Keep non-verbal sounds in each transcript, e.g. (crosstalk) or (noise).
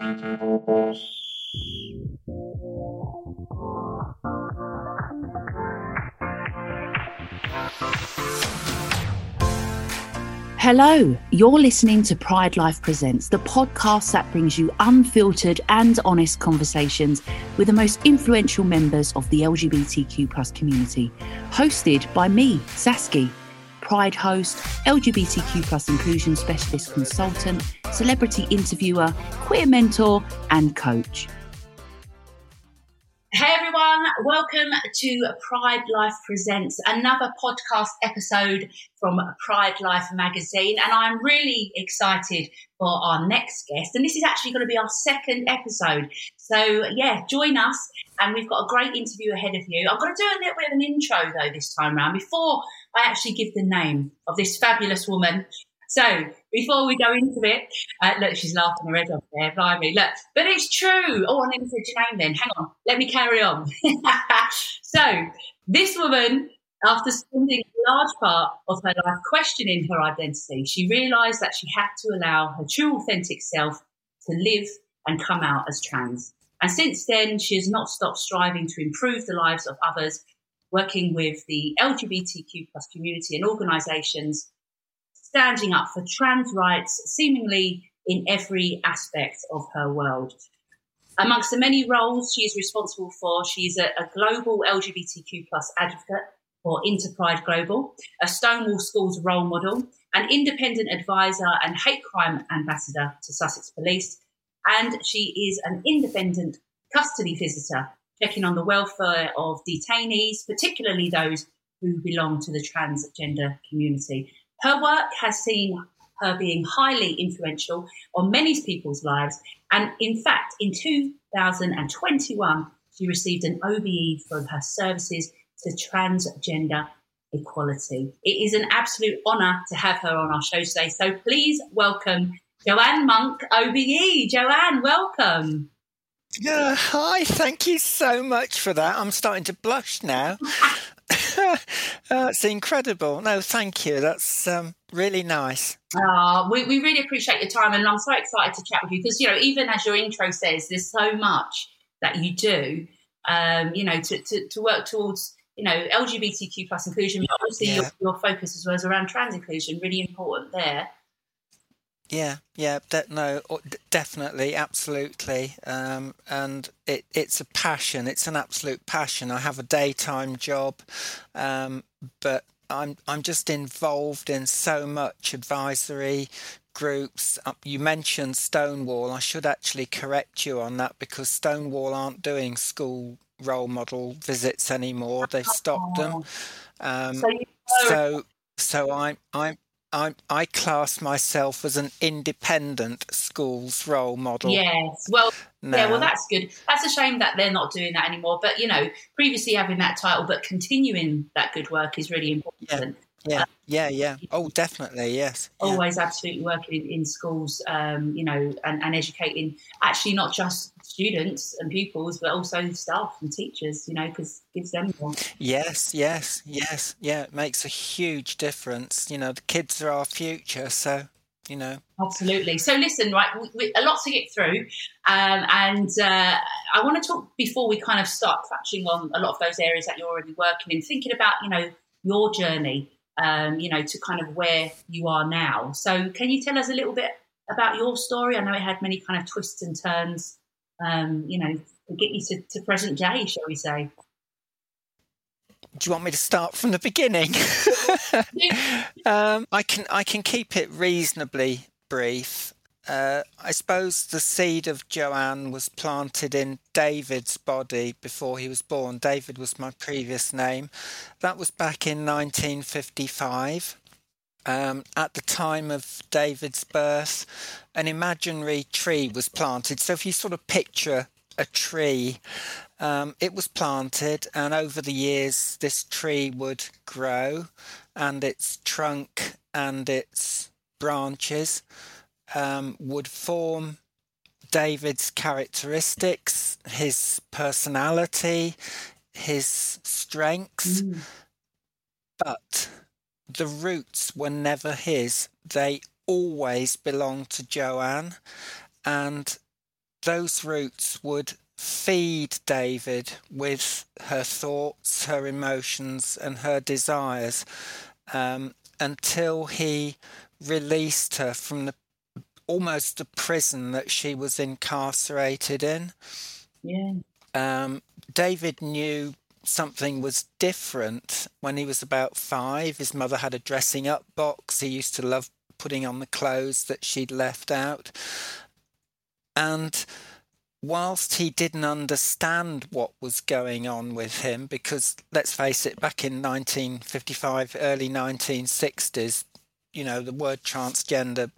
Hello, you're listening to Pride Life Presents, the podcast that brings you unfiltered and honest conversations with the most influential members of the LGBTQ plus community. Hosted by me, Saski, Pride host, LGBTQ plus inclusion specialist consultant, celebrity interviewer, queer mentor, and coach. Hey everyone, welcome to Pride Life Presents, another podcast episode from Pride Life magazine. And I'm really excited for our next guest. And this is actually going to be our second episode. So, yeah, join us. And we've got a great interview ahead of you. I'm going to do a little bit of an intro though this time around before I actually give the name of this fabulous woman so before we go into it, uh, look, she's laughing her head off there, blimey. Look, but it's true. Oh, I never said your name then. Hang on, let me carry on. (laughs) so this woman, after spending a large part of her life questioning her identity, she realised that she had to allow her true, authentic self to live and come out as trans. And since then, she has not stopped striving to improve the lives of others, working with the LGBTQ plus community and organisations standing up for trans rights seemingly in every aspect of her world. Amongst the many roles she is responsible for, she is a, a global LGBTQ plus advocate for Interpride Global, a Stonewall Schools role model, an independent advisor and hate crime ambassador to Sussex Police, and she is an independent custody visitor, checking on the welfare of detainees, particularly those who belong to the transgender community. Her work has seen her being highly influential on many people's lives. And in fact, in 2021, she received an OBE for her services to transgender equality. It is an absolute honour to have her on our show today. So please welcome Joanne Monck, OBE. Joanne, welcome. Yeah, hi, thank you so much for that. I'm starting to blush now. (laughs) (laughs) That's incredible. No, thank you. That's um, really nice. Uh, we, we really appreciate your time, and I'm so excited to chat with you because, you know, even as your intro says, there's so much that you do, um, you know, to, to, to work towards, you know, LGBTQ plus inclusion, but obviously yeah. your, your focus as well as around trans inclusion, really important there. Yeah, yeah, de- no, definitely, absolutely, um, and it, it's a passion. It's an absolute passion. I have a daytime job, um, but I'm I'm just involved in so much advisory groups. Uh, you mentioned Stonewall. I should actually correct you on that because Stonewall aren't doing school role model visits anymore. They've stopped them. Um, so, so so I'm I'm I, I class myself as an independent schools role model. Yes, well, now. yeah, well, that's good. That's a shame that they're not doing that anymore. But you know, previously having that title, but continuing that good work is really important. Yeah. Yeah, yeah, yeah. Oh, definitely, yes. Yeah. Always absolutely working in, in schools, um, you know, and, and educating actually not just students and pupils, but also staff and teachers, you know, because gives them more. Yes, yes, yes, yeah. It makes a huge difference. You know, the kids are our future, so you know. Absolutely. So listen, right, we, we, a lot to get through, um, and uh, I want to talk before we kind of start touching on a lot of those areas that you're already working in, thinking about you know your journey um, you know, to kind of where you are now. So, can you tell us a little bit about your story? I know it had many kind of twists and turns, um, you know, to get you to, to present day, shall we say? Do you want me to start from the beginning? (laughs) (laughs) um, I can I can keep it reasonably brief. Uh, I suppose the seed of Joanne was planted in David's body before he was born. David was my previous name. That was back in 1955. Um, at the time of David's birth, an imaginary tree was planted. So if you sort of picture a tree, um, it was planted, and over the years, this tree would grow, and its trunk and its branches um, would form David's characteristics, his personality, his strengths, mm. but the roots were never his. They always belonged to Joanne. And those roots would feed David with her thoughts, her emotions, and her desires um, until he released her from the almost the prison that she was incarcerated in. Yeah. Um, David knew something was different when he was about five. His mother had a dressing up box. He used to love putting on the clothes that she'd left out. And whilst he didn't understand what was going on with him, because let's face it, back in 1955, early 1960s, you know, the word transgender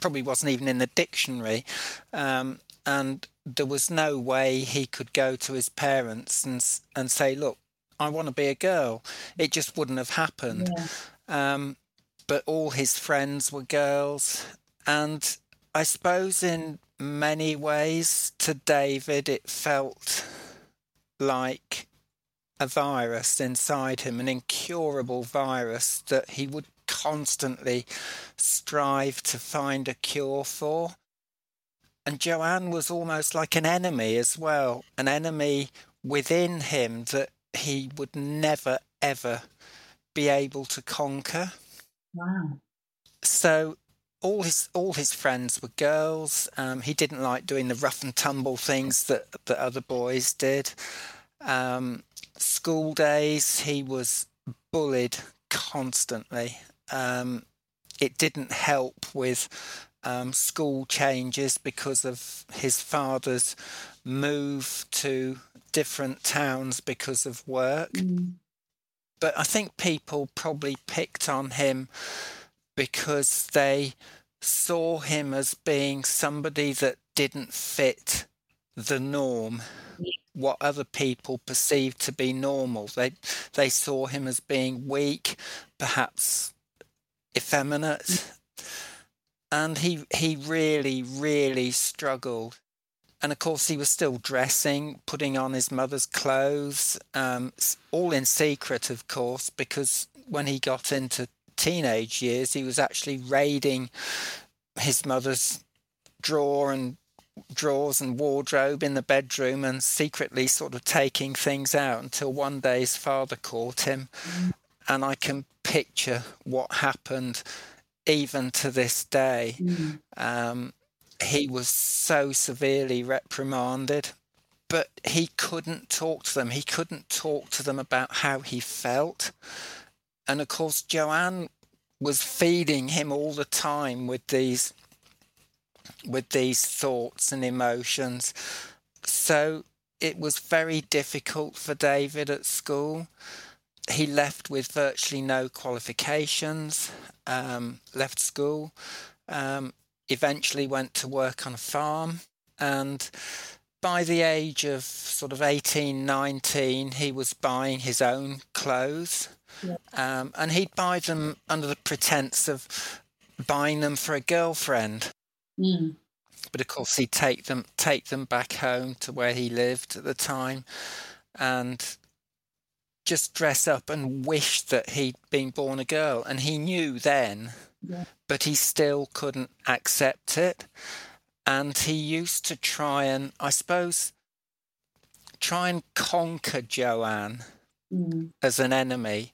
probably wasn't even in the dictionary. Um, and there was no way he could go to his parents and and say, "Look, I want to be a girl." It just wouldn't have happened. Yeah. Um, but all his friends were girls, and I suppose in many ways to David it felt like a virus inside him, an incurable virus that he would constantly strive to find a cure for. And Joanne was almost like an enemy as well, an enemy within him that he would never, ever be able to conquer. Wow. So all his all his friends were girls. Um, he didn't like doing the rough and tumble things that that other boys did. Um, school days, he was bullied constantly. Um, it didn't help with um, school changes because of his father's move to different towns because of work. Mm. But I think people probably picked on him because they saw him as being somebody that didn't fit the norm what other people perceived to be normal they they saw him as being weak perhaps effeminate. And he he really really struggled. And of course he was still dressing putting on his mother's clothes um, all in secret of course because when he got into teenage years he was actually raiding his mother's drawer and drawers and wardrobe in the bedroom and secretly sort of taking things out until one day his father caught him. Mm. and i can picture what happened even to this day. Mm. Um, he was so severely reprimanded, but he couldn't talk to them. He couldn't talk to them about how he felt. And of course, Joanne was feeding him all the time with these with these thoughts and emotions. So it was very difficult for David at school. He left with virtually no qualifications um, left school, um, eventually went to work on a farm, and by the age of sort of 18, 19, he was buying his own clothes. Um, and he'd buy them under the pretense of buying them for a girlfriend. Mm. But of course, he'd take them take them back home to where he lived at the time, and just dress up and wish that he'd been born a girl. And he knew then, yeah. but he still couldn't accept it. And he used to try and, I suppose, try and conquer Joanne mm. as an enemy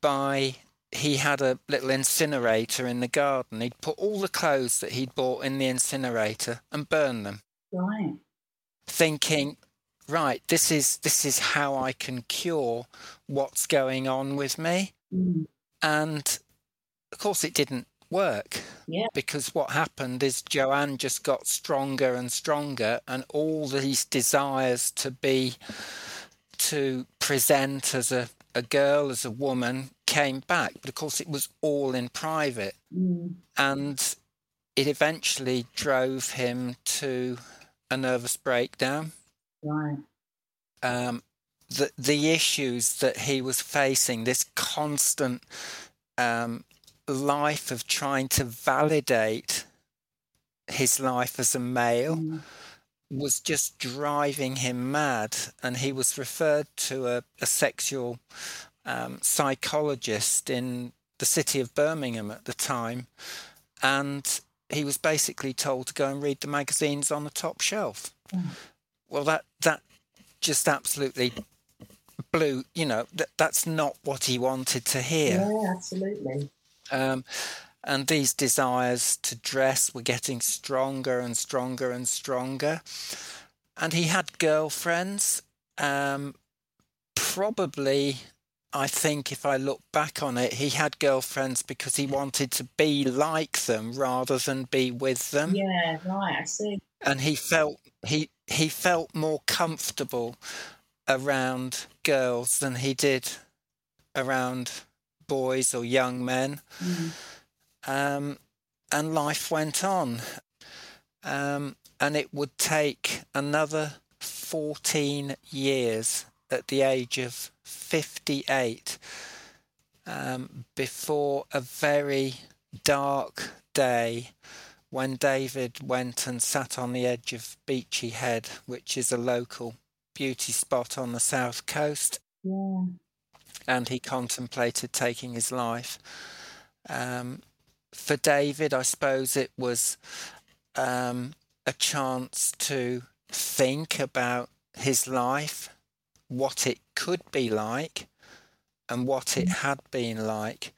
by he had a little incinerator in the garden. He'd put all the clothes that he'd bought in the incinerator and burn them. Right. Thinking, right, this is this is how I can cure what's going on with me. Mm. And of course it didn't work. Yeah. Because what happened is Joanne just got stronger and stronger and all these desires to be to present as a, a girl, as a woman came back. But of course it was all in private. Mm. And it eventually drove him to a nervous breakdown. Right. Um, the the issues that he was facing, this constant um, life of trying to validate his life as a male, mm. was just driving him mad. And he was referred to a, a sexual um, psychologist in the city of Birmingham at the time, and he was basically told to go and read the magazines on the top shelf. Mm. Well, that that just absolutely blew. You know, that that's not what he wanted to hear. Yeah, absolutely. Um, and these desires to dress were getting stronger and stronger and stronger. And he had girlfriends. Um, probably, I think, if I look back on it, he had girlfriends because he wanted to be like them rather than be with them. Yeah, right. I see. And he felt he he felt more comfortable around girls than he did around boys or young men. Mm. Um, and life went on. Um, and it would take another 14 years at the age of 58 um, before a very dark day when David went and sat on the edge of Beachy Head, which is a local beauty spot on the south coast. Yeah. And he contemplated taking his life. Um, for David, I suppose it was um, a chance to think about his life, what it could be like, and what it had been like.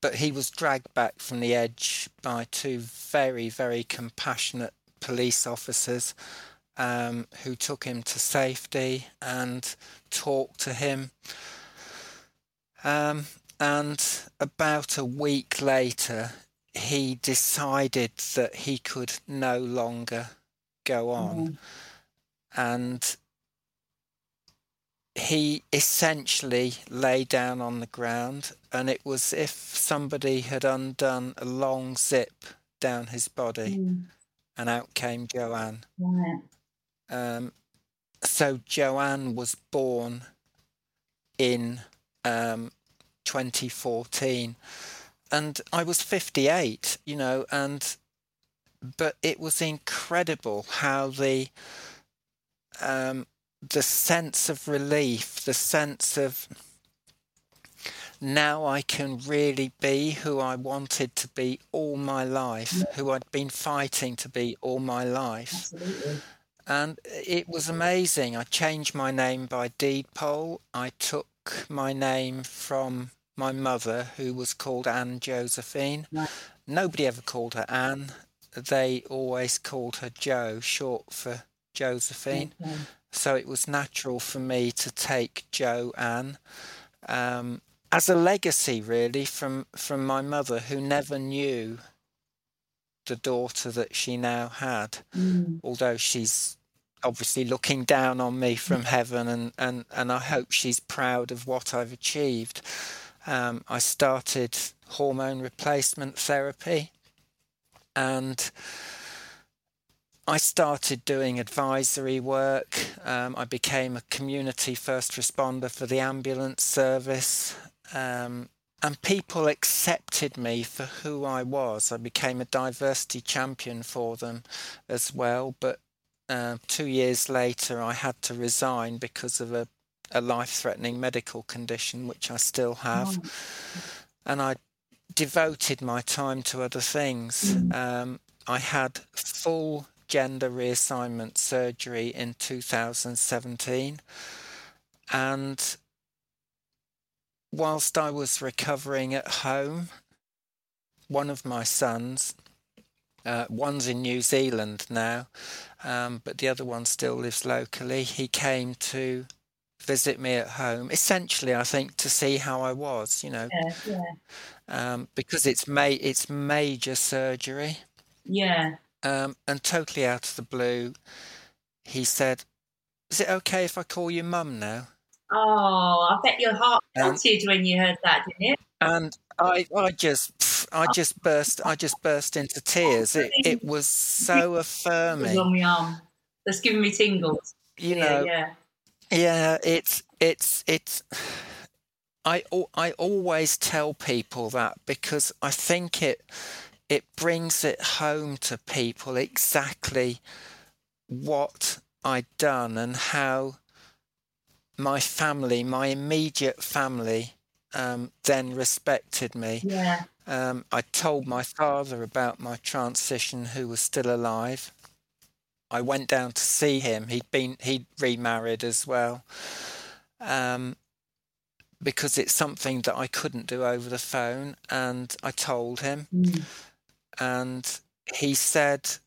But he was dragged back from the edge by two very, very compassionate police officers um, who took him to safety and talked to him. Um, and about a week later, he decided that he could no longer go on. Mm. And he essentially lay down on the ground, and it was if somebody had undone a long zip down his body, Mm. and out came Joanne. Right. Um, so Joanne was born in um, 2014, and I was 58, you know, and but it was incredible how the um, the sense of relief, the sense of now I can really be who I wanted to be all my life, who I'd been fighting to be all my life. Absolutely. And it was amazing. I changed my name by deed poll. I took my name from my mother, who was called Anne Josephine. Nobody ever called her Anne. They always called her Jo, short for Josephine. So it was natural for me to take Joanne um, as a legacy, really, from from my mother, who never knew the daughter that she now had Mm. although she's obviously looking down on me from heaven and, and, and I hope she's proud of what I've achieved. Um, I started hormone replacement therapy and I started doing advisory work. Um, I became a community first responder for the ambulance service. Um, and people accepted me for who I was. I became a diversity champion for them as well. But uh, two years later, I had to resign because of a, a life threatening medical condition, which I still have. Right. And I devoted my time to other things. Mm. Um, I had full gender reassignment surgery in 2017. And whilst I was recovering at home, one of my sons, uh, one's in New Zealand now, um, but the other one still lives locally. He came to visit me at home, essentially, I think, to see how I was, you know, Yeah, yeah. um, because it's ma- it's major surgery. Yeah. Um, and totally out of the blue, he said, "Is it okay if I call you mum now?" Oh, I bet your heart Um, melted when you heard that, didn't it? and I, I just, pff, I just burst, I just burst into tears. It, it was so It affirming, on my arm. That's giving me tingles. you yeah, know. yeah. Yeah, it's, it's, it's. I, I always tell people that because I think it, it brings it home to people exactly what I'd done and how my family, my immediate family, um, then respected me. Yeah. Um, I told my father about my transition, who was still alive. I went down to see him. He'd been he'd remarried as well, um, because it's something that I couldn't do over the phone. And I told him, Mm. And he said,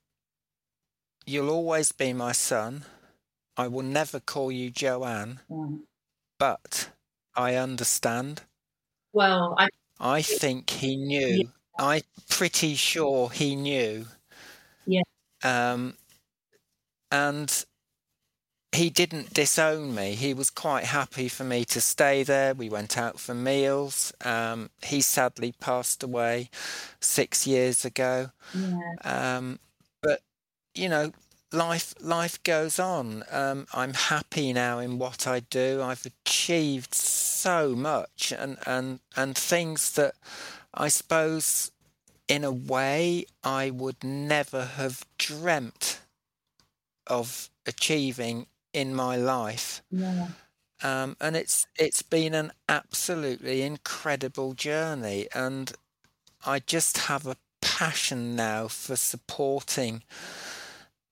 "You'll always be my son. I will never call you Joanne, Mm. but I understand." Well, I I think he knew. I'm pretty sure he knew. Yeah. Um, and he didn't disown me. He was quite happy for me to stay there. We went out for meals. Um, he sadly passed away six years ago. yeah. Um, but you know, life life goes on. Um, I'm happy now in what I do. I've achieved so much, and and and things that I suppose, in a way, I would never have dreamt of achieving in my life. Yeah. Um, and it's it's been an absolutely incredible journey, and I just have a passion now for supporting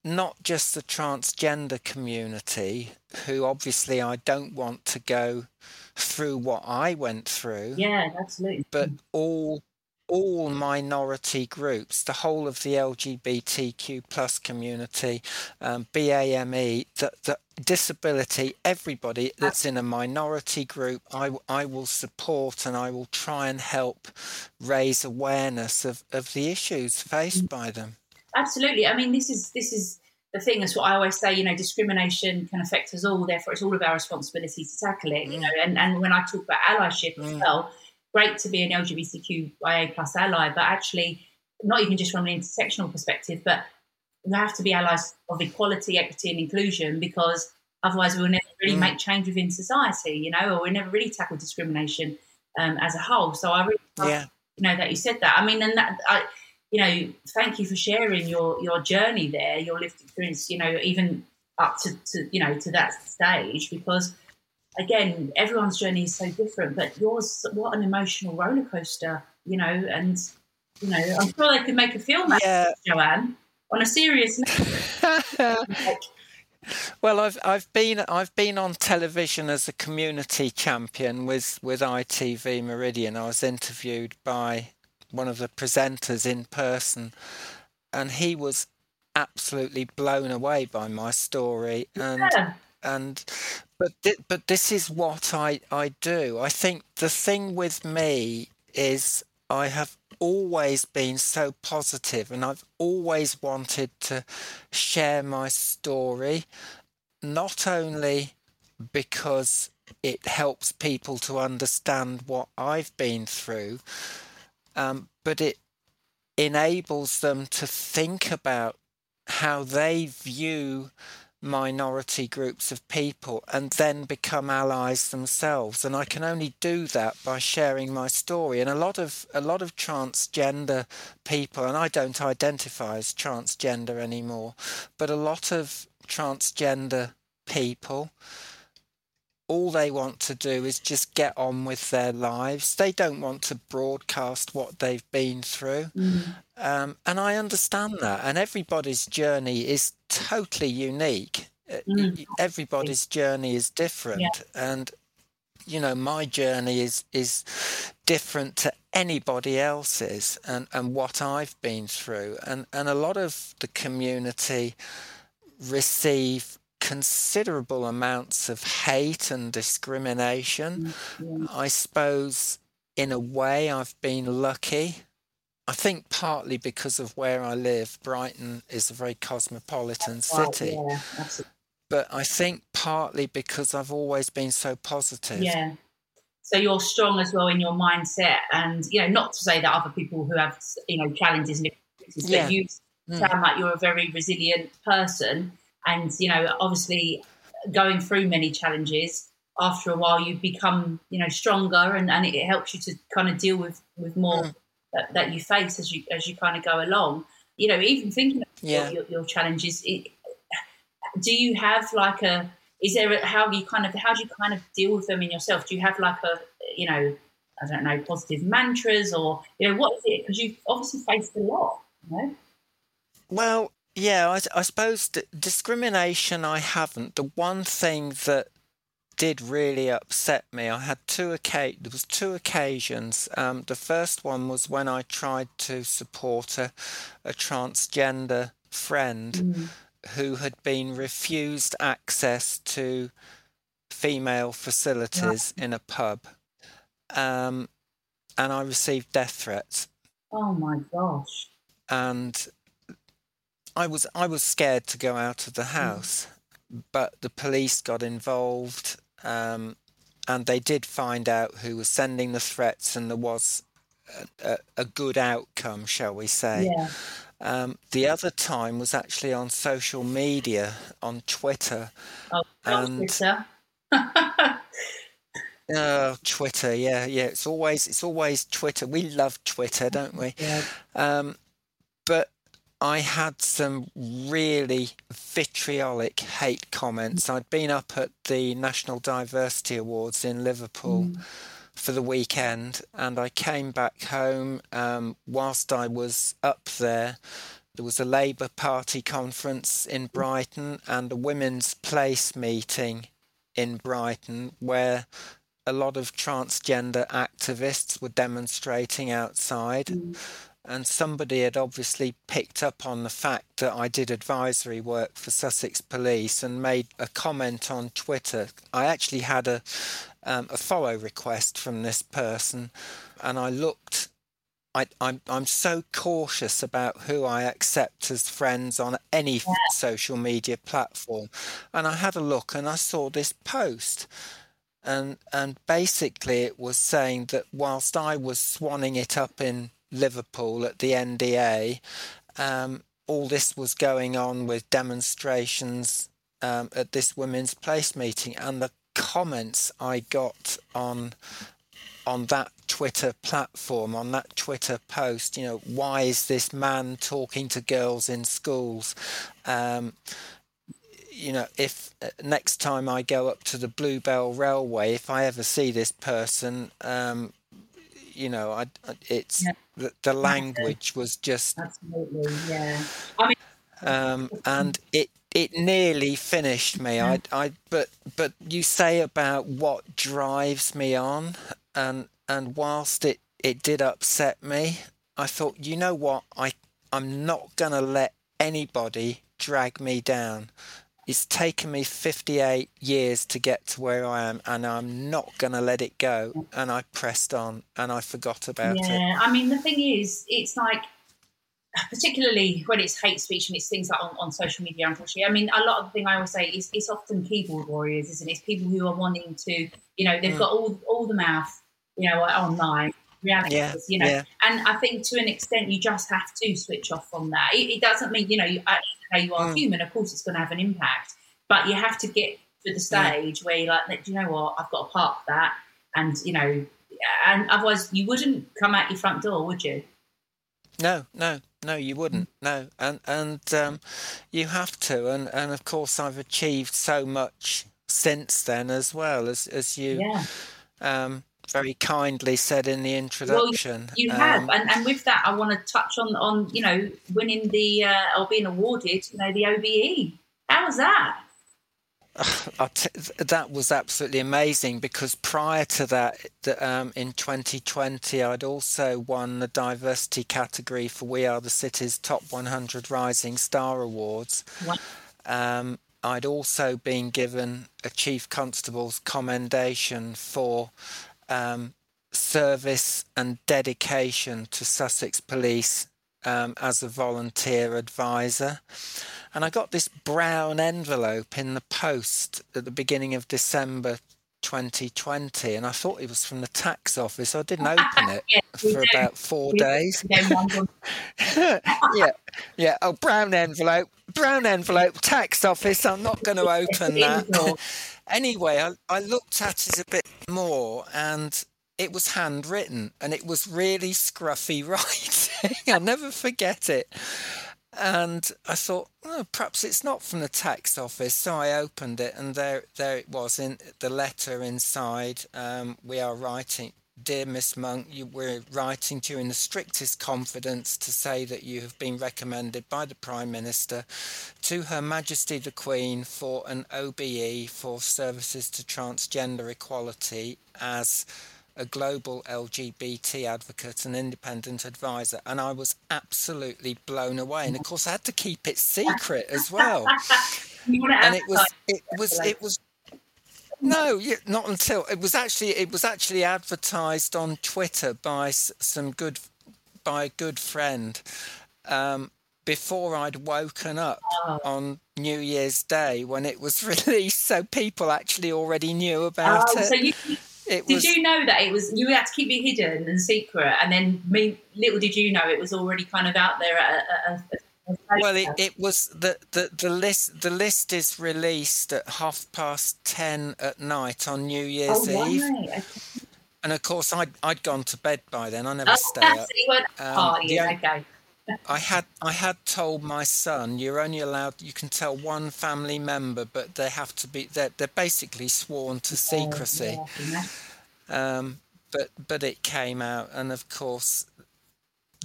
not just the transgender community, who obviously I don't want to go through what I went through, Yeah, absolutely. but all all minority groups, the whole of the LGBTQ plus community, um, BAME, the, the disability, everybody that's in a minority group, I, I will support and I will try and help raise awareness of, of the issues faced by them. Absolutely. I mean, this is this is the thing. That's what I always say. You know, discrimination can affect us all. Therefore, it's all of our responsibility to tackle it. You Mm. know, and and when I talk about allyship as Mm. well, great to be an LGBTQIA plus ally, but actually, not even just from an intersectional perspective, but we have to be allies of equality, equity, and inclusion because otherwise we'll never really Mm. make change within society. You know, or we'll never really tackle discrimination um, as a whole. So I really love Yeah. you know that you said that. I mean, and that I, you know, thank you for sharing your your journey there, your lived experience. You know, even up to, to you know to that stage, because again, everyone's journey is so different. But yours, what an emotional roller coaster, you know, and you know, I'm sure they could make a film, out Yeah. Joanne. On a serious (laughs) note, Well, I've I've been I've been on television as a community champion with with ITV Meridian. I was interviewed by one of the presenters in person, and he was absolutely blown away by my story. And yeah, and but thi- but this is what I I do. I think the thing with me is I have always been so positive and I've always wanted to share my story not only because it helps people to understand what I've been through um, but it enables them to think about how they view minority groups of people and then become allies themselves. And I can only do that by sharing my story. And a lot of a lot of transgender people and I don't identify as transgender anymore but a lot of transgender people all they want to do is just get on with their lives they don't want to broadcast what they've been through mm, um, and I understand that. And everybody's journey is totally unique. Uh, Mm. Everybody's journey is different, and you know my journey is is different to anybody else's, and and what I've been through, and and a lot of the community receive considerable amounts of hate and discrimination. mm, yeah. I suppose in a way I've been lucky. I think partly because of where I live, Brighton is a very cosmopolitan city, yeah, but I think partly because I've always been so positive. Yeah. So you're strong as well in your mindset, and you know, not to say that other people who have you know challenges and difficulties, Yeah. but you Mm. sound like you're a very resilient person, and you know, obviously, going through many challenges. After a while, you become you know stronger, and, and it, helps you to kind of deal with with more Mm. that, that you face as you as you kind of go along. You know, even thinking of Yeah. your, your, your challenges, it, do you have like a is there a, how you kind of how do you kind of deal with them in yourself do you have like a you know I don't know, positive mantras or, you know, what is it? Because you've obviously faced a lot, you know? Well, yeah, I, I suppose discrimination I haven't. The one thing that did really upset me. I had two occasions. There was two occasions. Um, the first one was when I tried to support a, a transgender friend mm. who had been refused access to female facilities in a pub, um, and I received death threats. Oh my gosh! And I was I was scared to go out of the mm. house. Mm but the police got involved um, and they did find out who was sending the threats, and there was a, a good outcome, shall we say. Yeah. Um, the other time was actually on social media, on Twitter. Oh, and, Twitter. (laughs) oh, Twitter, yeah, yeah. It's always it's always Twitter. We love Twitter, don't we? Yeah. Um, but I had some really vitriolic hate comments. I'd been up at the National Diversity Awards in Liverpool mm. for the weekend, and I came back home. Um, whilst I was up there, there was a Labour Party conference in Brighton and a Women's Place meeting in Brighton where a lot of transgender activists were demonstrating outside. Mm and somebody had obviously picked up on the fact that I did advisory work for Sussex Police and made a comment on Twitter. I actually had a um, a follow request from this person, and I looked. I, I'm I'm so cautious about who I accept as friends on any yeah. social media platform, and I had a look and I saw this post, and and basically it was saying that whilst I was swanning it up in Liverpool at the NDA, um, all this was going on with demonstrations um, at this women's place meeting, and the comments I got on on that Twitter platform, on that Twitter post, you know, why is this man talking to girls in schools? Um, you know, if uh, next time I go up to the Bluebell Railway, if I ever see this person, um, you know, I, it's yeah. The, the, language was just absolutely, yeah. I mean, um, and it it nearly finished me. I, I, but but you say about what drives me on, and and whilst it it did upset me, I thought, you know what, I I'm not gonna let anybody drag me down it's taken me 58 years to get to where I am, and I'm not going to let it go. And I pressed on and I forgot about yeah, it. Yeah, I mean, the thing is, it's like, particularly when it's hate speech and it's things like on, on social media, unfortunately. I mean, a lot of the thing I always say is it's often keyboard warriors, isn't it? It's people who are wanting to, you know, they've mm. got all, all the mouth, you know, online reality yeah, you know. Yeah. And I think to an extent, you just have to switch off from that. It, it doesn't mean, you know, you, how you are mm. human, of course it's going to have an impact. But you have to get to the stage where you're like, do you know what? I've got to park that. And, you know, and otherwise you wouldn't come out your front door, would you? No, no, no, you wouldn't. No, and and um, you have to, and and of course I've achieved so much since then as well as as you yeah. um, very kindly said in the introduction. Well, you have, um, and, and with that, I want to touch on on you know winning the uh, or being awarded, you know, the OBE. How was that? (sighs) that was absolutely amazing because prior to that, um, in 2020, I'd also won the diversity category for We Are the City's Top 100 Rising Star Awards. Um, I'd also been given a Chief Constable's commendation for um, service and dedication to Sussex Police um, as a volunteer advisor. And I got this brown envelope in the post at the beginning of December 2020, and I thought it was from the tax office. I didn't (laughs) open it for about four days. (laughs) yeah, yeah. Oh, brown envelope, brown envelope, tax office. I'm not going (laughs) to open that. Anyway, I, I looked at it a bit more and it was handwritten and it was really scruffy writing. I'll never forget it. And I thought, oh, perhaps it's not from the tax office. So I opened it, and there, there it was in the letter inside. Um, we are writing, Dear Miss Monck, you were writing to you in the strictest confidence to say that you have been recommended by the Prime Minister to Her Majesty the Queen for an OBE for services to transgender equality as a global LGBT advocate and independent advisor, and I was absolutely blown away. And of course, I had to keep it secret as well. (laughs) and it was, it was, it was. No, not until it was actually it was actually advertised on Twitter by some good by a good friend um, before I'd woken up oh. on New Year's Day when it was (laughs) released, so people actually already knew about oh, it. So you, it did was, you know that it was you had to keep it hidden and secret, and then me, little did you know it was already kind of out there at well, it, it was the, the, the list. The list is released at half past ten at night on New Year's oh, Eve, okay. and of course I'd I'd gone to bed by then. I never oh, stay up. Um, yeah, okay. I had I had told my son you're only allowed you can tell one family member, but they have to be they're they're basically sworn to secrecy. Um, but but it came out, and of course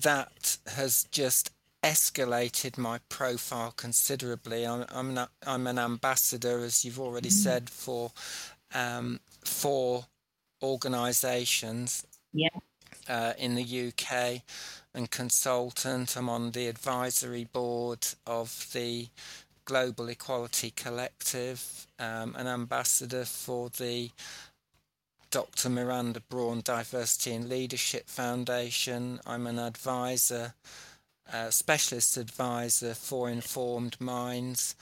that has just escalated my profile considerably. I'm I'm an, I'm an ambassador, as you've already mm. said, for um, four organisations. Yeah. Uh, in the UK and consultant. I'm on the advisory board of the Global Equality Collective, um, an ambassador for the Dr. Miranda Brawn Diversity and Leadership Foundation. I'm an advisor, uh, specialist advisor for Informed Minds.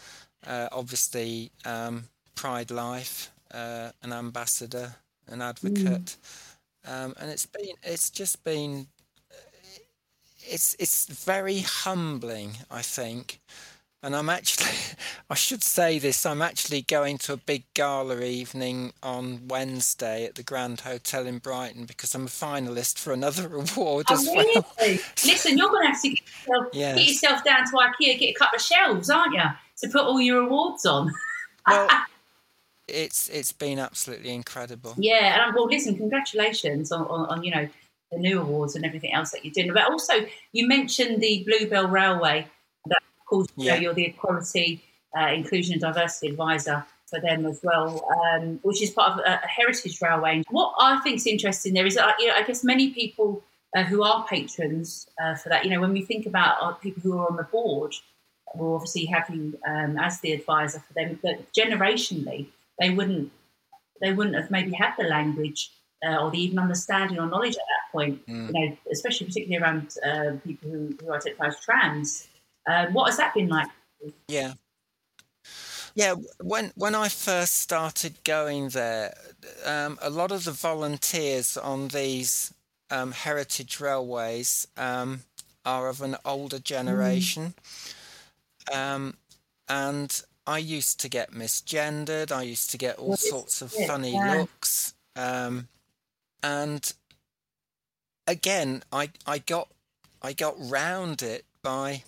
Uh, obviously, um, Pride Life, uh, an ambassador, an advocate. Mm. Um, and it's been, it's just been it's it's very humbling, I think. And I'm actually, (laughs) I should say this, I'm actually going to a big gala evening on Wednesday at the Grand Hotel in Brighton because I'm a finalist for another (laughs) award oh, as really? well. (laughs) Listen, you're going to have to get yourself, yes. get yourself down to IKEA, get a couple of shelves, aren't you, to put all your awards on. well, it's it's been absolutely incredible. Yeah, and well, listen, congratulations on, on, on you know the new awards and everything else that you're doing. But also, you mentioned the Bluebell Railway. That, of course, yeah. you know, you're the Equality, uh, Inclusion and Diversity Advisor for them as well, um, which is part of a, a, heritage railway. What I think is interesting there is, that, you know, I guess many people uh, who are patrons uh, for that, you know, when we think about uh, people who are on the board, we'll obviously have you um, as the advisor for them, but generationally, they wouldn't they wouldn't have maybe had the language uh, or the even understanding or knowledge at that point, mm. you know, especially particularly around uh, people who, who identify as trans. Um, what has that been like? Yeah. Yeah, when when I first started going there, um, a lot of the volunteers on these um, heritage railways um, are of an older mm. generation, mm. and I used to get misgendered. I used to get all sorts of funny yeah. looks. Um, and again, I I got I got round it by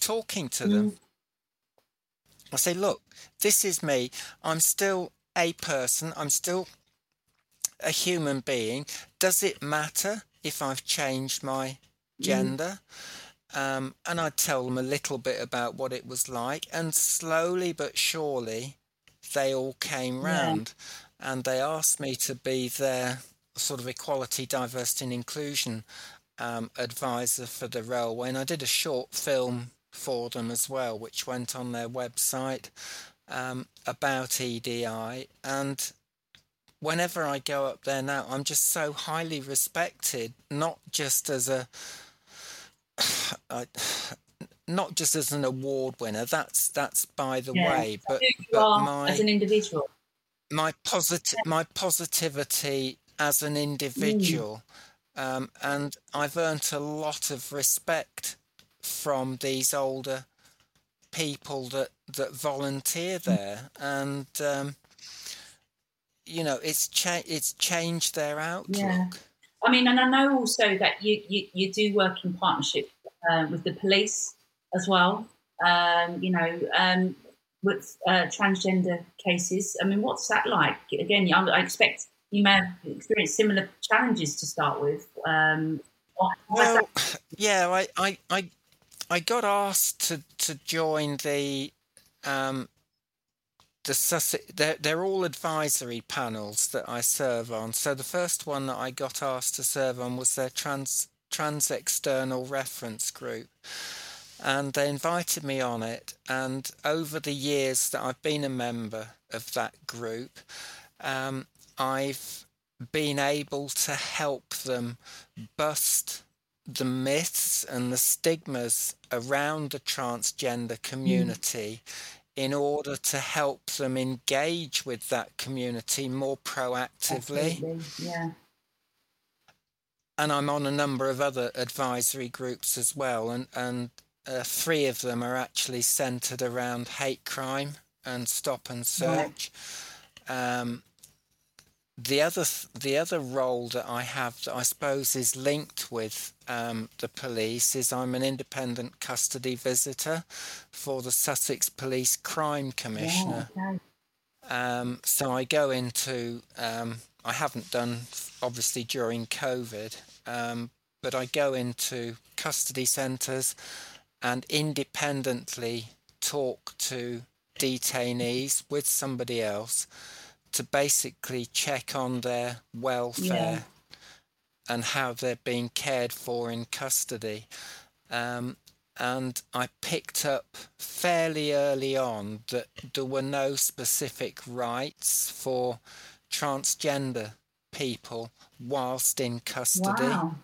talking to them. Mm. I say, look, this is me. I'm still a person. I'm still a human being. Does it matter if I've changed my mm. gender? Mm. Um, and I'd tell them a little bit about what it was like. And slowly but surely, they all came round yeah. and they asked me to be their sort of equality, diversity, and inclusion um, advisor for the railway, and I did a short film for them as well, which went on their website um, about EDI. And whenever I go up there now, I'm just so highly respected, not just as a (sighs) I, (sighs) not just as an award winner. That's that's by the yeah. way, but, but my, as an individual. My positive my positivity as an individual. Mm. Um, and I've earned a lot of respect from these older people that, that volunteer mm. there. And, um, you know, it's, cha- it's changed their outlook. Yeah. I mean, and I know also that you, you, you do work in partnership uh, with the police as well. Um, you know, um, with uh, transgender cases. I mean, what's that like? Again, I expect you may have experienced similar challenges to start with. Um, well, (clears throat) yeah, I, I, I, I got asked to, to join the um, the Sussex. They're, they're all advisory panels that I serve on. So the first one that I got asked to serve on was their trans trans external reference group, and they invited me on it. And over the years that I've been a member of that group, um, I've been able to help them bust the myths and the stigmas around the transgender community mm. in order to help them engage with that community more proactively. Absolutely. Yeah. And I'm on a number of other advisory groups as well, and, and uh, three of them are actually centered around hate crime and stop and search. Right. Um, the other the other role that I have that I suppose is linked with um, the police is I'm an independent custody visitor for the Sussex Police Crime Commissioner. Yeah, um, so I go into um, I haven't done obviously during COVID, um, but I go into custody centres and independently talk to detainees with somebody else to basically check on their welfare yeah. and how they're being cared for in custody. Um, and I picked up fairly early on that there were no specific rights for transgender people whilst in custody. Wow.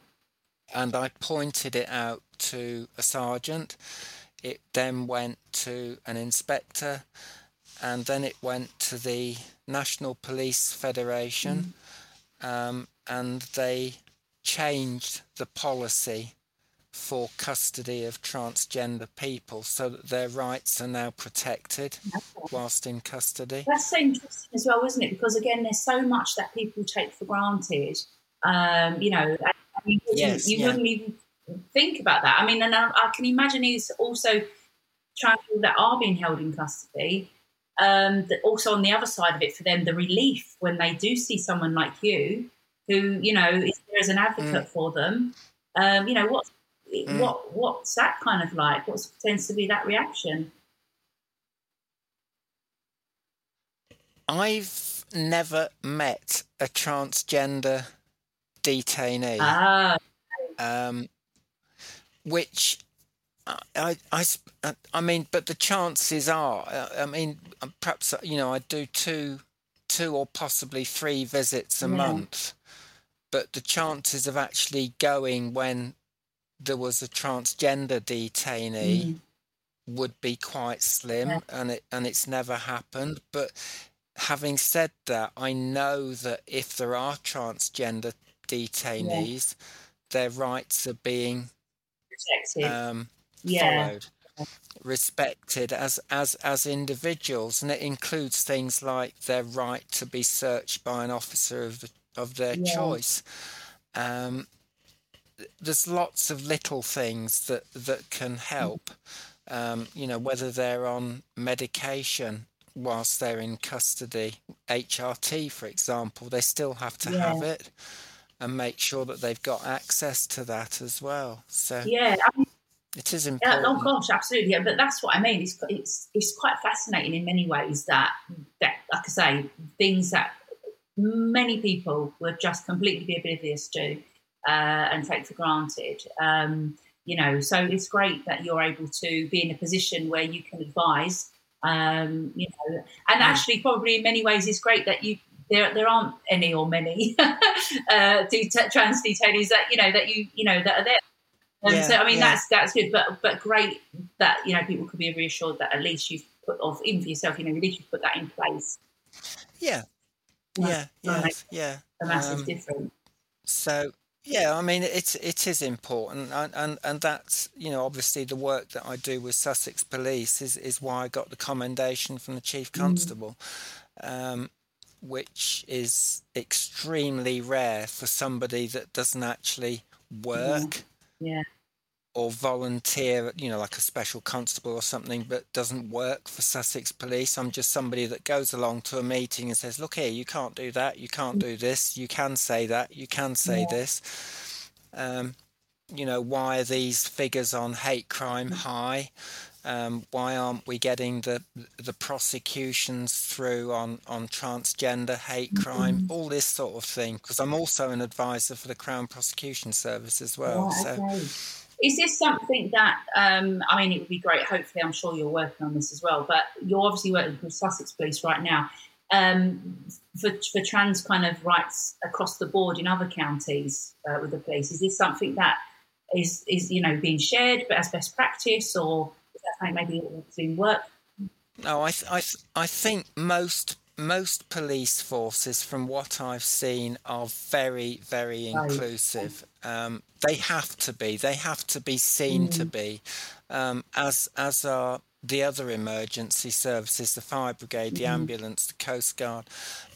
And I pointed it out to a sergeant. It then went to an inspector, and then it went to the National Police Federation, mm. um, and they changed the policy for custody of transgender people so that their rights are now protected whilst in custody. That's so interesting as well, isn't it? Because again, there's so much that people take for granted. Um, you know, you, yes, you yeah. wouldn't even think about that. I mean, and I, I can imagine these also trans people that are being held in custody um, also on the other side of it for them, the relief when they do see someone like you, who you know is there as an advocate mm. for them. Um, you know what, mm. what, what's that kind of like? What tends to be that reaction? I've never met a transgender detainee. Ah. Um, which I, I, I mean, but the chances are, uh, I mean, um, perhaps you know, I do two, two or possibly three visits a yeah. month, but the chances of actually going when there was a transgender detainee mm. would be quite slim, yeah. and it and it's never happened. But having said that, I know that if there are transgender detainees, yeah. their rights are being protected. Um, yeah. followed respected as as as individuals and it includes things like their right to be searched by an officer of the, of their yeah. choice um, there's lots of little things that that can help um, you know whether they're on medication whilst they're in custody HRT for example they still have to yeah. have it and make sure that they've got access to that as well so yeah I mean, it is important. Yeah, oh gosh, absolutely. Yeah, but that's what I mean. It's it's it's quite fascinating in many ways that that like I say things that many people would just completely be oblivious to uh, and take for granted. Um, you know, so it's great that you're able to be in a position where you can advise. Um, you know, and actually, probably in many ways, it's great that you there there aren't any or many (laughs) uh, trans detainees that you know that you you know that are there um, yeah, so I mean yeah. that's that's good, but but great that you know people could be reassured that at least you've put off even for yourself, you know, at least you've put that in place. Yeah, yeah, yeah, yeah. A massive um, difference. So yeah, I mean it's it is important, and, and and that's you know obviously the work that I do with Sussex Police is is why I got the commendation from the chief mm. constable. Mm. Um, which is extremely rare for somebody that doesn't actually work yeah or volunteer, you know, like a special constable or something, but doesn't work for Sussex Police. I'm just somebody that goes along to a meeting and says, "Look here, you can't do that. You can't do this. You can say that. You can say yeah. this." Um, you know, why are these figures on hate crime high? Um, why aren't we getting the the prosecutions through on on transgender hate crime? Mm-hmm. All this sort of thing. Because I'm also an advisor for the Crown Prosecution Service as well. so. Okay. Is this something that um, I mean? It would be great. Hopefully, I'm sure you're working on this as well. But you're obviously working with Sussex Police right now um, for for trans kind of rights across the board in other counties uh, with the police. Is this something that is is you know being shared, but as best practice, or something maybe doing work? No, I th- I th- I think most most police forces, from what I've seen, are very, very inclusive. Um, they have to be. They have to be seen mm. to be, um, as as are the other emergency services, the fire brigade, the mm. ambulance, the coast guard.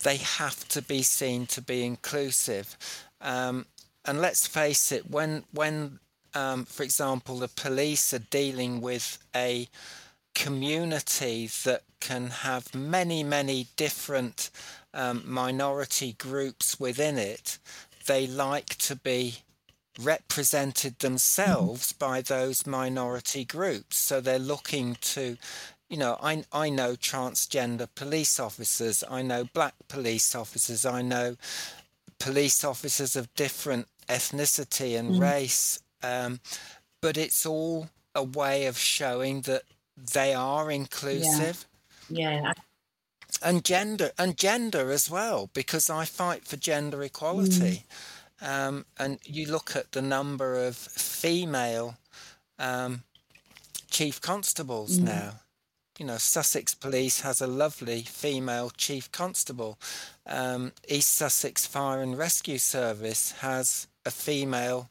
They have to be seen to be inclusive. Um, and let's face it, when when, um, for example, the police are dealing with a community that can have many, many different um, minority groups within it, they like to be represented themselves by those minority groups. So they're looking to, you know, I, I know transgender police officers, I know black police officers, I know police officers of different ethnicity and mm. race. Um, but it's all a way of showing that they are inclusive. Yeah. yeah. And gender and gender as well, because I fight for gender equality. Mm. Um, and you look at the number of female um, chief constables mm. now. You know, Sussex Police has a lovely female chief constable. Um, East Sussex Fire and Rescue Service has a female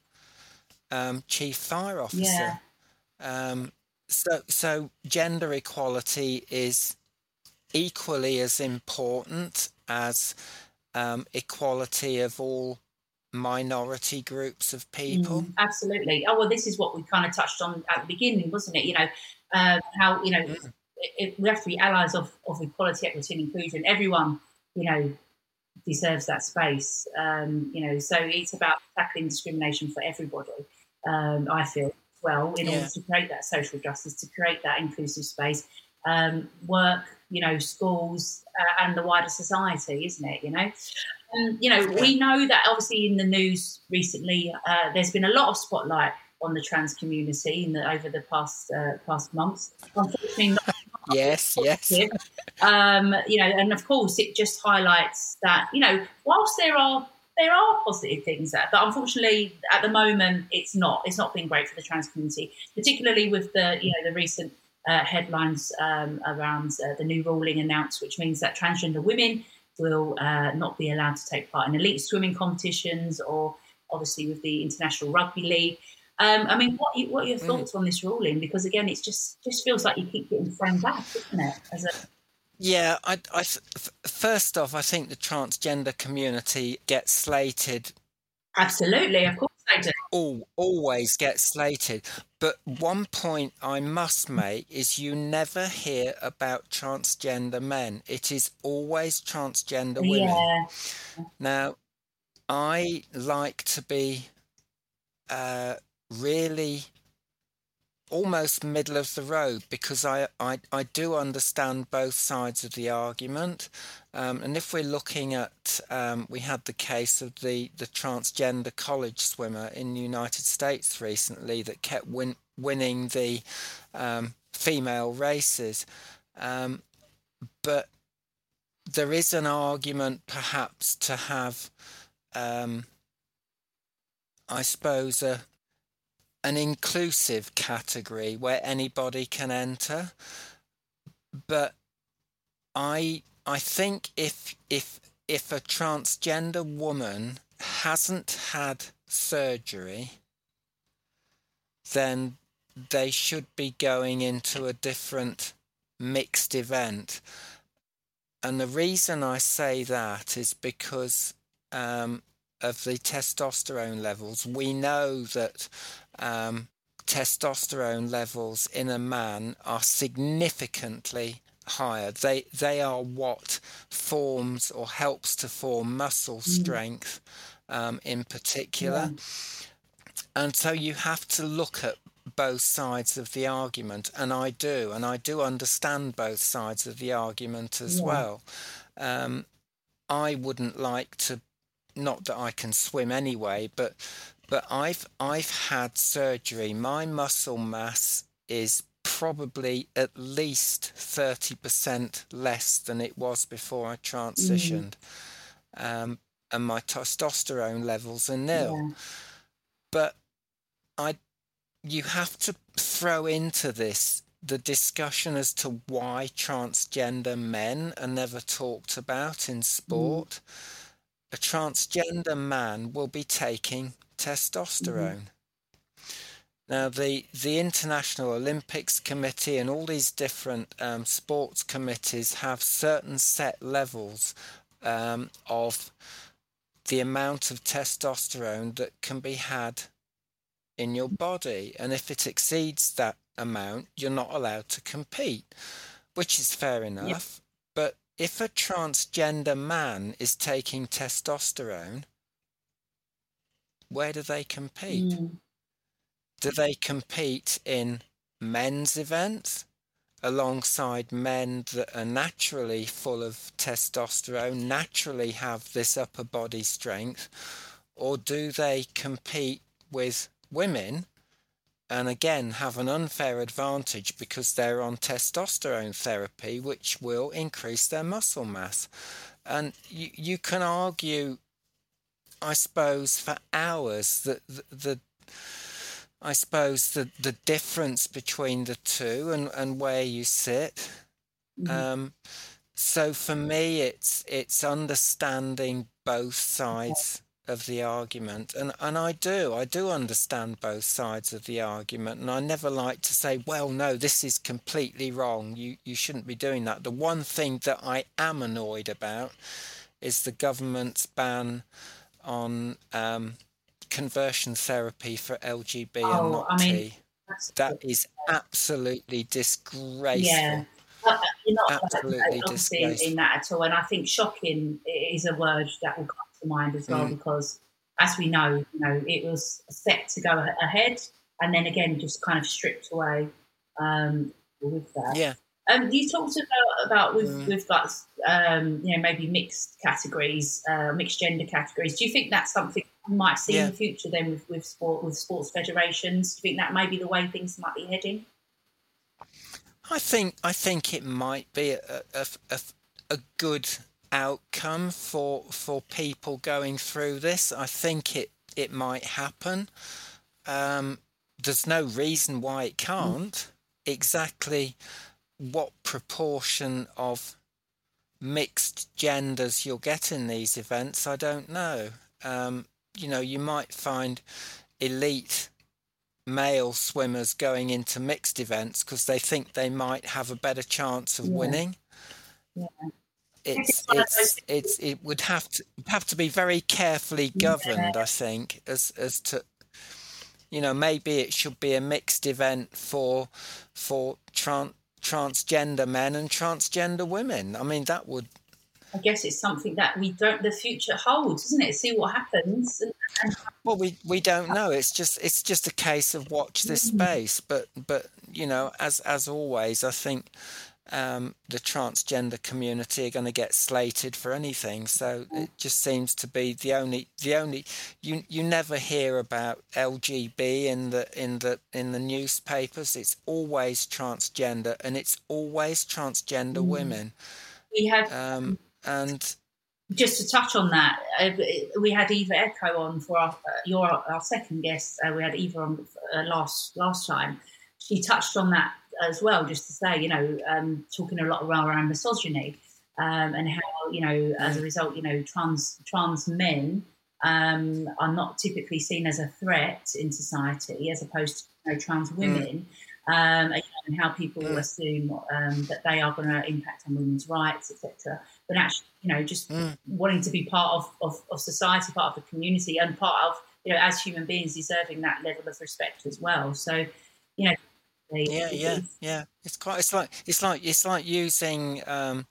um, chief fire officer. Yeah. Um, so, so gender equality is equally as important as um, equality of all minority groups of people. Mm, absolutely. Oh well, this is what we kind of touched on at the beginning, wasn't it? You know, uh, how you know mm. it, it, we have to be allies of, of equality, equity, and inclusion. Everyone, you know, deserves that space. Um, you know, so it's about tackling discrimination for everybody. Um, I feel well in yeah. order to create that social justice, to create that inclusive space. Um, work, you know, schools, uh, and the wider society, isn't it? You know, and you know, we know that obviously in the news recently, uh, there's been a lot of spotlight on the trans community in the, over the past uh, past months. (laughs) Yes, yes. Um, you know, and of course, it just highlights that you know, whilst there are there are positive things there, but unfortunately, at the moment, it's not. It's not been great for the trans community, particularly with the you know the recent uh, headlines um, around uh, the new ruling announced, which means that transgender women will uh, not be allowed to take part in elite swimming competitions, or obviously with the International Rugby League. Um, I mean, what what are your mm. thoughts on this ruling? Because again, it just just feels like you keep getting thrown back, doesn't it? As a yeah, I, I, first off, I think the transgender community gets slated. Absolutely, of course they do. All, always get slated. But one point I must make is you never hear about transgender men. It is always transgender women. Yeah. Now, I like to be uh, really almost middle of the road because I, I, I do understand both sides of the argument. Um, and if we're looking at, um, we had the case of the, the transgender college swimmer in the United States recently that kept win, winning the um, female races. Um, but there is an argument perhaps to have, um, I suppose, a an inclusive category where anybody can enter. But I I think if if if a transgender woman hasn't had surgery, then they should be going into a different mixed event. And the reason I say that is because um, of the testosterone levels. We know that um, testosterone levels in a man are significantly higher. They they are what forms or helps to form muscle mm. strength um, in particular. Yeah. And so you have to look at both sides of the argument, and I do, and I do understand both sides of the argument as yeah. well. Um, I wouldn't like to, not that I can swim anyway, but but I've I've had surgery. My muscle mass is probably at least 30% less than it was before I transitioned. Mm. Um, and my testosterone levels are nil. Yeah. But I, you have to throw into this the discussion as to why transgender men are never talked about in sport. Mm. A transgender man will be taking testosterone. Mm. Now, the, the International Olympics Committee and all these different um, sports committees have certain set levels um, of the amount of testosterone that can be had in your body. And if it exceeds that amount, you're not allowed to compete, which is fair enough. Yep. But if a transgender man is taking testosterone, where do they compete? Mm do they compete in men's events alongside men that are naturally full of testosterone, naturally have this upper body strength, or do they compete with women and again have an unfair advantage because they're on testosterone therapy, which will increase their muscle mass? And you, you can argue, I suppose, for hours that the, the I suppose the the difference between the two and, and where you sit. Mm-hmm. Um, so for me, it's it's understanding both sides of the argument, and and I do I do understand both sides of the argument, and I never like to say, well, no, this is completely wrong. You you shouldn't be doing that. The one thing that I am annoyed about is the government's ban on um, conversion therapy for LGB oh, and not I mean, T. That is absolutely disgraceful. Yeah. Uh, you're not absolutely disgraceful. in that at all. And I think shocking is a word that will come to mind as well mm. because, as we know, you know, it was set to go ahead and then again just kind of stripped away um, with that. Yeah. Um, you talked about about with mm. with like um, you know maybe mixed categories, uh, mixed gender categories. Do you think that's something we might see yeah. in the future then with, with sport with sports federations? Do you think that may be the way things might be heading? I think I think it might be a, a, a, a good outcome for for people going through this. I think it it might happen. Um, there's no reason why it can't. Mm. Exactly what proportion of mixed genders you'll get in these events, I don't know. Um, you know, you might find elite male swimmers going into mixed events because they think they might have a better chance of yeah. winning. Yeah. It's it's it's it would have to have to be very carefully governed, yeah. I think, as as to you know maybe it should be a mixed event for for trans transgender men and transgender women. I mean, that would. I guess it's something that we don't. The future holds, isn't it? See what happens. well, we we don't know. It's just it's just a case of watch this mm. space. But but you know, as as always, I think um, the transgender community are going to get slated for anything. So it just seems to be the only the only you you never hear about LGB in the in the in the newspapers. It's always transgender, and it's always transgender mm. women. We have um, and just to touch on that, uh, we had Eva Echo on for our uh, your our second guest. Uh, we had Eva on uh, last last time. She touched on that as well, just to say, you know, um, talking a lot around, misogyny um, and how, you know, as a mm. result, you know, trans trans men um, are not typically seen as a threat in society as opposed to you know, trans mm. women. Mm. and how people mm. assume um, that they are going to impact on women's rights, etc. But actually, you know, just mm. wanting to be part of, of, of society, part of the community, and part of you know, as human beings, deserving that level of respect as well. So, you know, yeah, yeah, yeah. It's quite. It's like it's like it's like using um,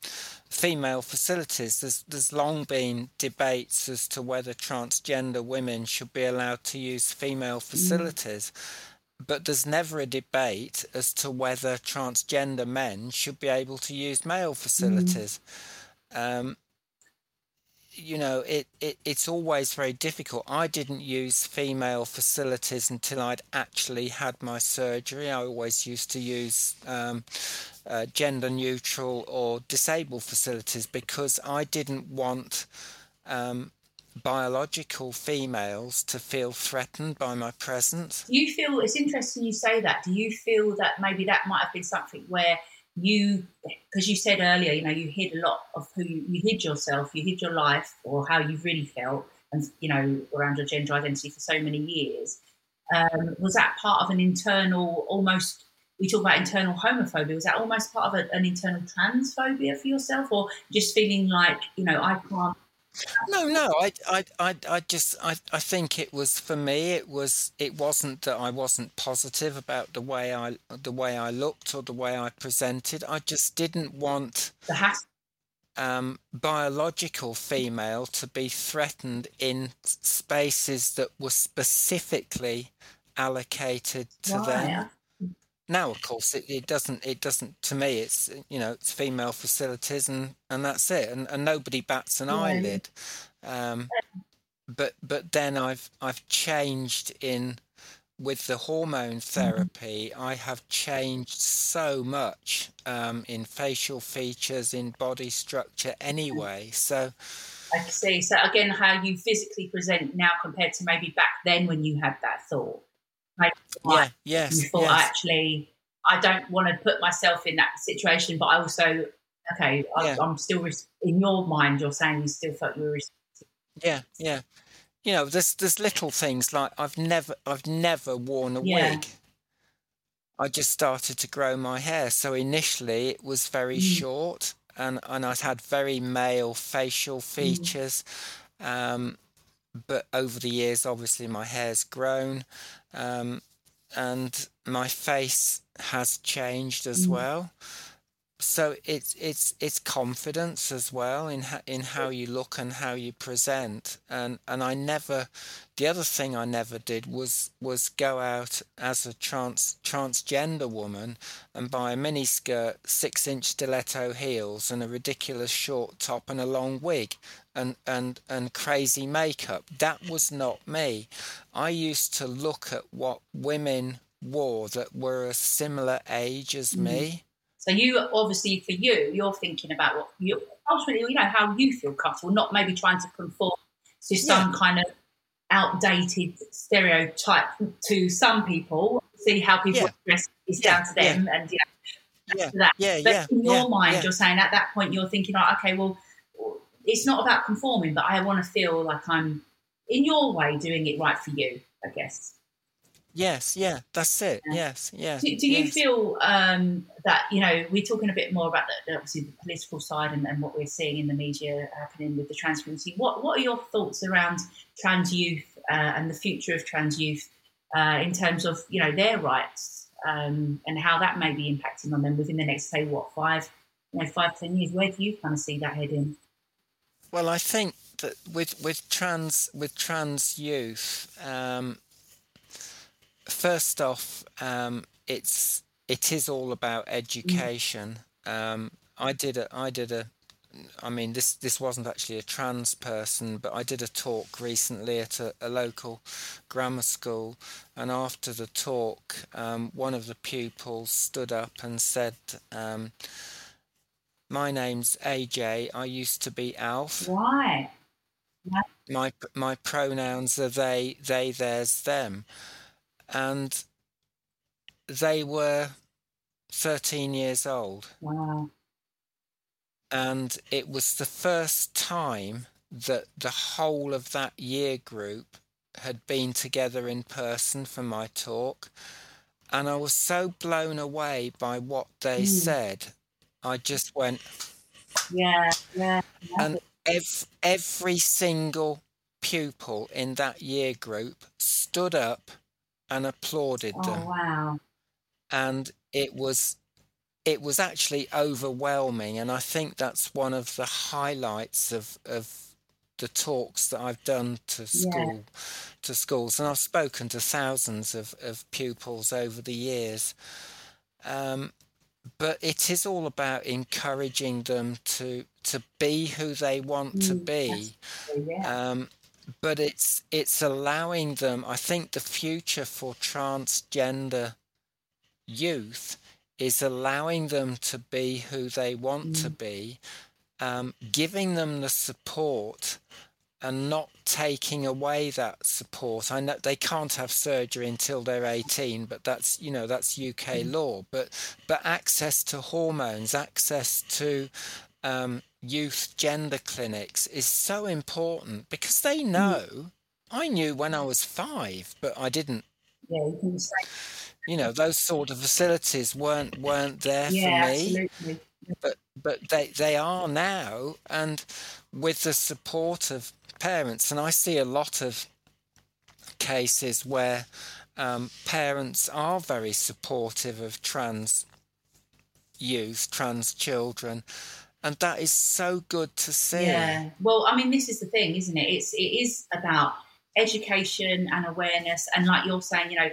female facilities. There's there's long been debates as to whether transgender women should be allowed to use female mm. facilities. Mm but there's never a debate as to whether transgender men should be able to use male facilities. Mm. Um, you know, it, it it's always very difficult. I didn't use female facilities until I'd actually had my surgery. I always used to use um, uh, gender neutral or disabled facilities because I didn't want um, biological females to feel threatened by my presence. Do you feel it's interesting you say that? Do you feel that maybe that might have been something where you, because you said earlier, you know, you hid a lot of who you, you hid yourself, you hid your life or how you really felt, and you know, around your gender identity for so many years. Um, was that part of an internal, almost? We talk about internal homophobia. Was that almost part of a, an internal transphobia for yourself, or just feeling like you know I can't no, no, I, I, I, I just, I, I think it was for me. It was, it wasn't that I wasn't positive about the way I, the way I looked or the way I presented. I just didn't want the um, biological female to be threatened in spaces that were specifically allocated to Why? them. Now, of course, it, it doesn't. It doesn't. To me, it's you know, it's female facilities, and and that's it, and, and nobody bats an eyelid. Um, but but then I've I've changed in with the hormone mm-hmm. therapy. Mm-hmm. I have changed so much um, in facial features, in body structure, anyway. So. I see. So again, how you physically present now compared to maybe back then when you had that thought yeah, yes, thought yes. actually I don't want to put myself in that situation, but I also okay, I, am still in your mind. You're saying you still felt you were. Yeah, yeah. You know, there's there's little things like I've never I've never worn a yeah. wig. I just started to grow my hair, so initially it was very mm. short, and and I had very male facial mm. features. Mm. Um, but over the years, obviously, my hair's grown, um, and my face has changed as mm. well. So it's it's it's confidence as well in ha- in how you look and how you present. And and I never, the other thing I never did was was go out as a trans transgender woman and buy a mini skirt, six inch stiletto heels, and a ridiculous short top and a long wig and and and crazy makeup. That was not me. I used to look at what women wore that were a similar age as mm-hmm. me. So you obviously for you, you're thinking about what you ultimately, you know, how you feel comfortable, not maybe trying to conform to some yeah. kind of outdated stereotype to some people. See how people yeah. dress is yeah. down to them, and yeah, yeah, yeah, but yeah, in your mind, you're saying at that point you're thinking, like, okay, well, it's not about conforming, but I want to feel like I'm in your way doing it right for you. I guess. Yes, yeah, that's it. Yeah. Yes, yeah. Do, do you feel um, that you know we're talking a bit more about the, obviously the political side and, and, what we're seeing in the media happening with the trans community? What What are your thoughts around trans youth uh, and the future of trans youth uh, in terms of you know their rights um, and how that may be impacting on them within the next say what five you know five ten years? Where do you kind of see that heading? Well, I think that with with trans with trans youth. Um, first off, um, it's it is all about education. Um, I did a I did a I mean this this wasn't actually a trans person, but I did a talk recently at a, a local grammar school, and after the talk, um, one of the pupils stood up and said. Um, my name's AJ. I used to be Alf. Why? My my pronouns are they, they, theirs, them and they were 13 years old. Wow. And it was the first time that the whole of that year group had been together in person for my talk. And I was so blown away by what they mm. said. I just went, yeah, yeah. And ev- every single pupil in that year group stood up and applauded them. Oh them. wow. And it was it was actually overwhelming and I think that's one of the highlights of of the talks that I've done to Yeah. school to schools and I've spoken to thousands of, of pupils over the years. Um, but it is all about encouraging them to to be who they want to Mm, be. Yeah. Um, but it's it's allowing them. I think the future for transgender youth is allowing them to be who they want to Mm. be, um, giving them the support and not taking away that support. I know they can't have surgery until they're 18, but that's you know that's UK Mm. law. But but access to hormones, access to um, youth gender clinics is so important because they Mm. know. I knew when I was five, but I didn't. Yeah, you can say You know, those sort of facilities weren't weren't there for yeah, me absolutely. But but they they are now and with the support of parents and i see a lot of cases where um, parents are very supportive of trans youth trans children and that is so good to see Yeah. Well, I mean, this is the thing, isn't it? It's it is about education and awareness, and like you're saying, you know,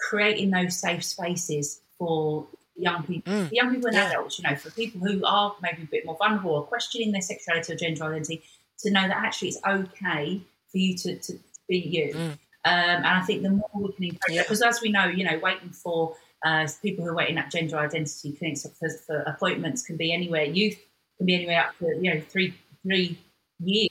creating those safe spaces for young people, Mm, young people and yeah. adults. You know, for people who are maybe a bit more vulnerable or questioning their sexuality or gender identity, to know that actually it's okay for you to, to be you. Mm. Um, and I think the more we can encourage Yeah. because as we know, you know, waiting for uh, people who are waiting at gender identity clinics for, for appointments can be anywhere. Youth can be anywhere up to you know three three years.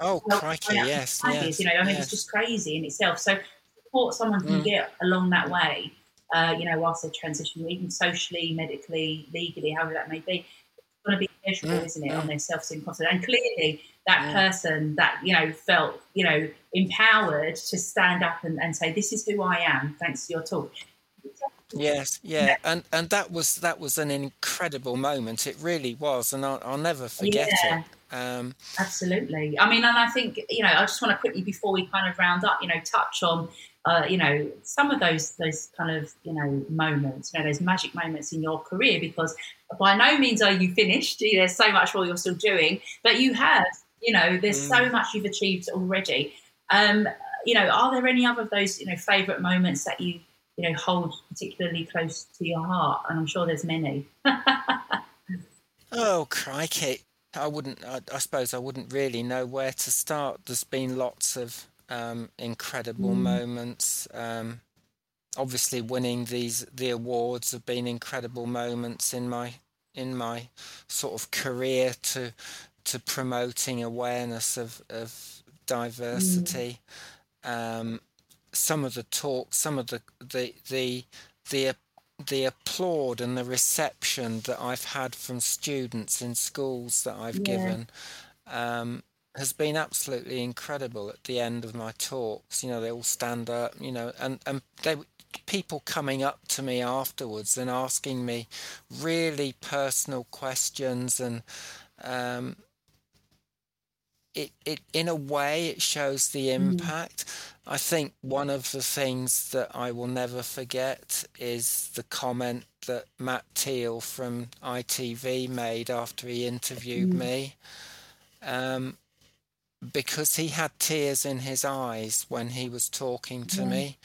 oh Well, crikey yeah, yes years, yes you know, I mean, yes. it's just crazy in itself. So support someone can Mm. get along that way, uh, you know, whilst they transition, even socially, medically, legally, however that may be. It's going to be measurable, Mm, isn't it, mm. on their self-esteem confidence? And clearly, that Mm. person that you know felt you know empowered to stand up and, and say, "This is who I am," thanks to your talk. Yes, yeah, and and that was that was an incredible moment. It really was, and I'll, I'll never forget Yeah. it. Um, Absolutely. I mean, and I think you know, I just want to quickly before we kind of round up, you know, touch on, uh, you know, some of those those kind of you know moments, you know, those magic moments in your career, because by no means are you finished. (laughs) There's so much more you're still doing, but you have, you know, there's so Mm. much you've achieved already. Um, you know, are there any other of those you know favourite moments that you you know hold particularly close to your heart? And I'm sure there's many. (laughs) oh crikey! I wouldn't. I, I suppose I wouldn't really know where to start. There's been lots of um, incredible Mm. moments. Um, obviously, winning these the awards have been incredible moments in my in my sort of career to to promoting awareness of of diversity. Um, some of the talks, some of the the the the the applaud and the reception that I've had from students in schools that I've Yeah. given um, has been absolutely incredible. At the end of my talks, you know, they all stand up, you know, and and they people coming up to me afterwards and asking me really personal questions and um, it, it in a way it shows the Mm. impact. I think one of the things that I will never forget is the comment that Matt Teal from ITV made after he interviewed Mm. me. Um, because he had tears in his eyes when he was talking to Yeah. me.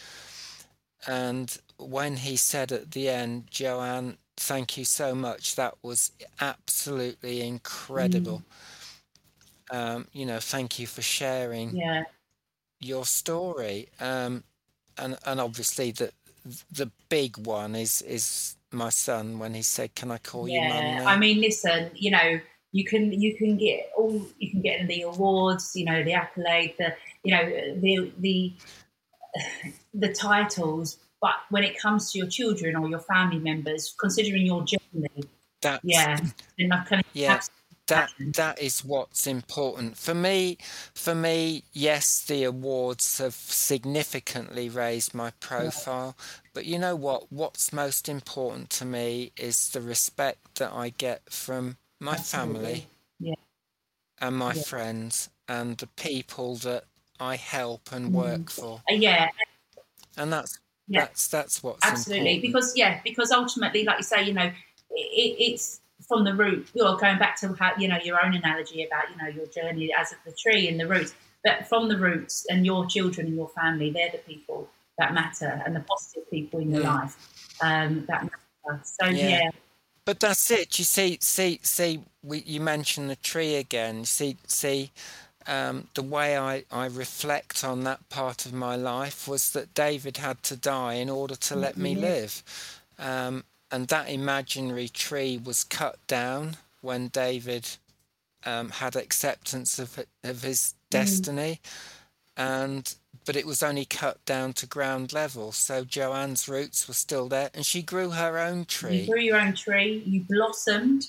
And when he said at the end, Joanne, thank you so much, that was absolutely incredible. Um, you know, thank you for sharing Yeah. your story. Um, and and obviously the the big one is is my son when he said, "Can I call you mum Yeah. I mean, listen, you know, you can you can get all you can get the awards, you know, the accolade, the you know the the the titles, but when it comes to your children or your family members, considering your journey, That's yeah, I can yeah. That that is what's important for me. For me, yes, the awards have significantly raised my profile, but you know what? What's most important to me is the respect that I get from my family. Yeah. and my Yeah. friends and the people that I help and work for, Uh, yeah, and that's Yeah. that's that's what's absolutely. important. Because yeah, because ultimately, like you say, you know, it, it's from the root. You're going back to how you know your own analogy about you know your journey as of the tree and the roots, but from the roots and your children and your family, they're the people that matter and the positive people in your Yeah. life um, that matter. So Yeah. yeah, But that's it. You see, see, see. We, you mentioned the tree again. You see, see. Um, the way I, I reflect on that part of my life was that David had to die in order to let me Mhm. live, um, and that imaginary tree was cut down when David um, had acceptance of of his destiny, and but it was only cut down to ground level. So Joanne's roots were still there, and she grew her own you tree. grew your own tree, you blossomed.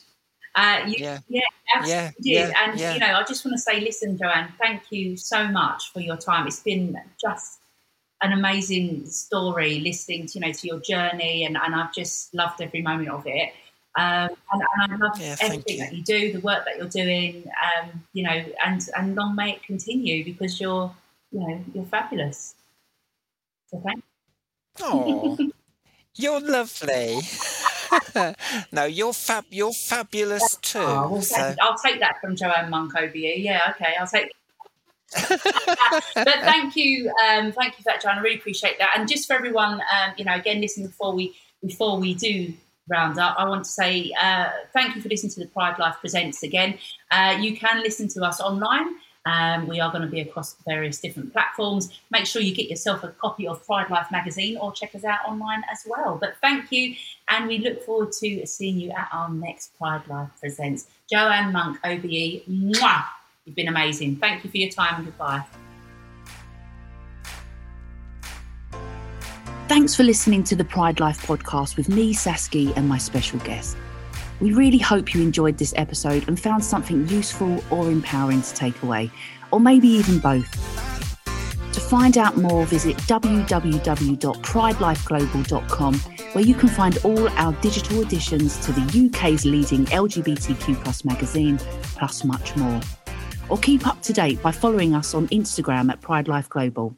Uh, you, Yeah. yeah, absolutely Yeah, did. yeah, and yeah. you know, I just want to say, listen, Joanne, thank you so much for your time. It's been just an amazing story listening to you know to your journey, and, and I've just loved every moment of it. Um, and, and I love Yeah, everything you. that you do, the work that you're doing, um, you know, and and long may it continue because you're, you know, you're fabulous. So thank Oh, (laughs) you're lovely. (laughs) no, you're fab. You're fabulous too. Oh, well, so I'll take that from Joanne Monck OBE. Yeah, okay, I'll take. (laughs) but thank you, um, thank you for that, Joanne. I really appreciate that. And just for everyone, um, you know, again, listening before we before we do round up, I want to say uh, thank you for listening to the Pride Life Presents again. Uh, you can listen to us online. Um, we are going to be across various different platforms. Make sure you get yourself a copy of Pride Life magazine or check us out online as well. But thank you, and we look forward to seeing you at our next Pride Life Presents. Joanne Monck, OBE, mwah! You've been amazing. Thank you for your time and goodbye. Thanks for listening to the Pride Life podcast with me, Saskia, and my special guest. We really hope you enjoyed this episode and found something useful or empowering to take away, or maybe even both. To find out more, visit www.pridelifeglobal.com, where you can find all our digital editions to the UK's leading LGBTQ magazine, plus much more. Or keep up to date by following us on Instagram at Pride Life Global.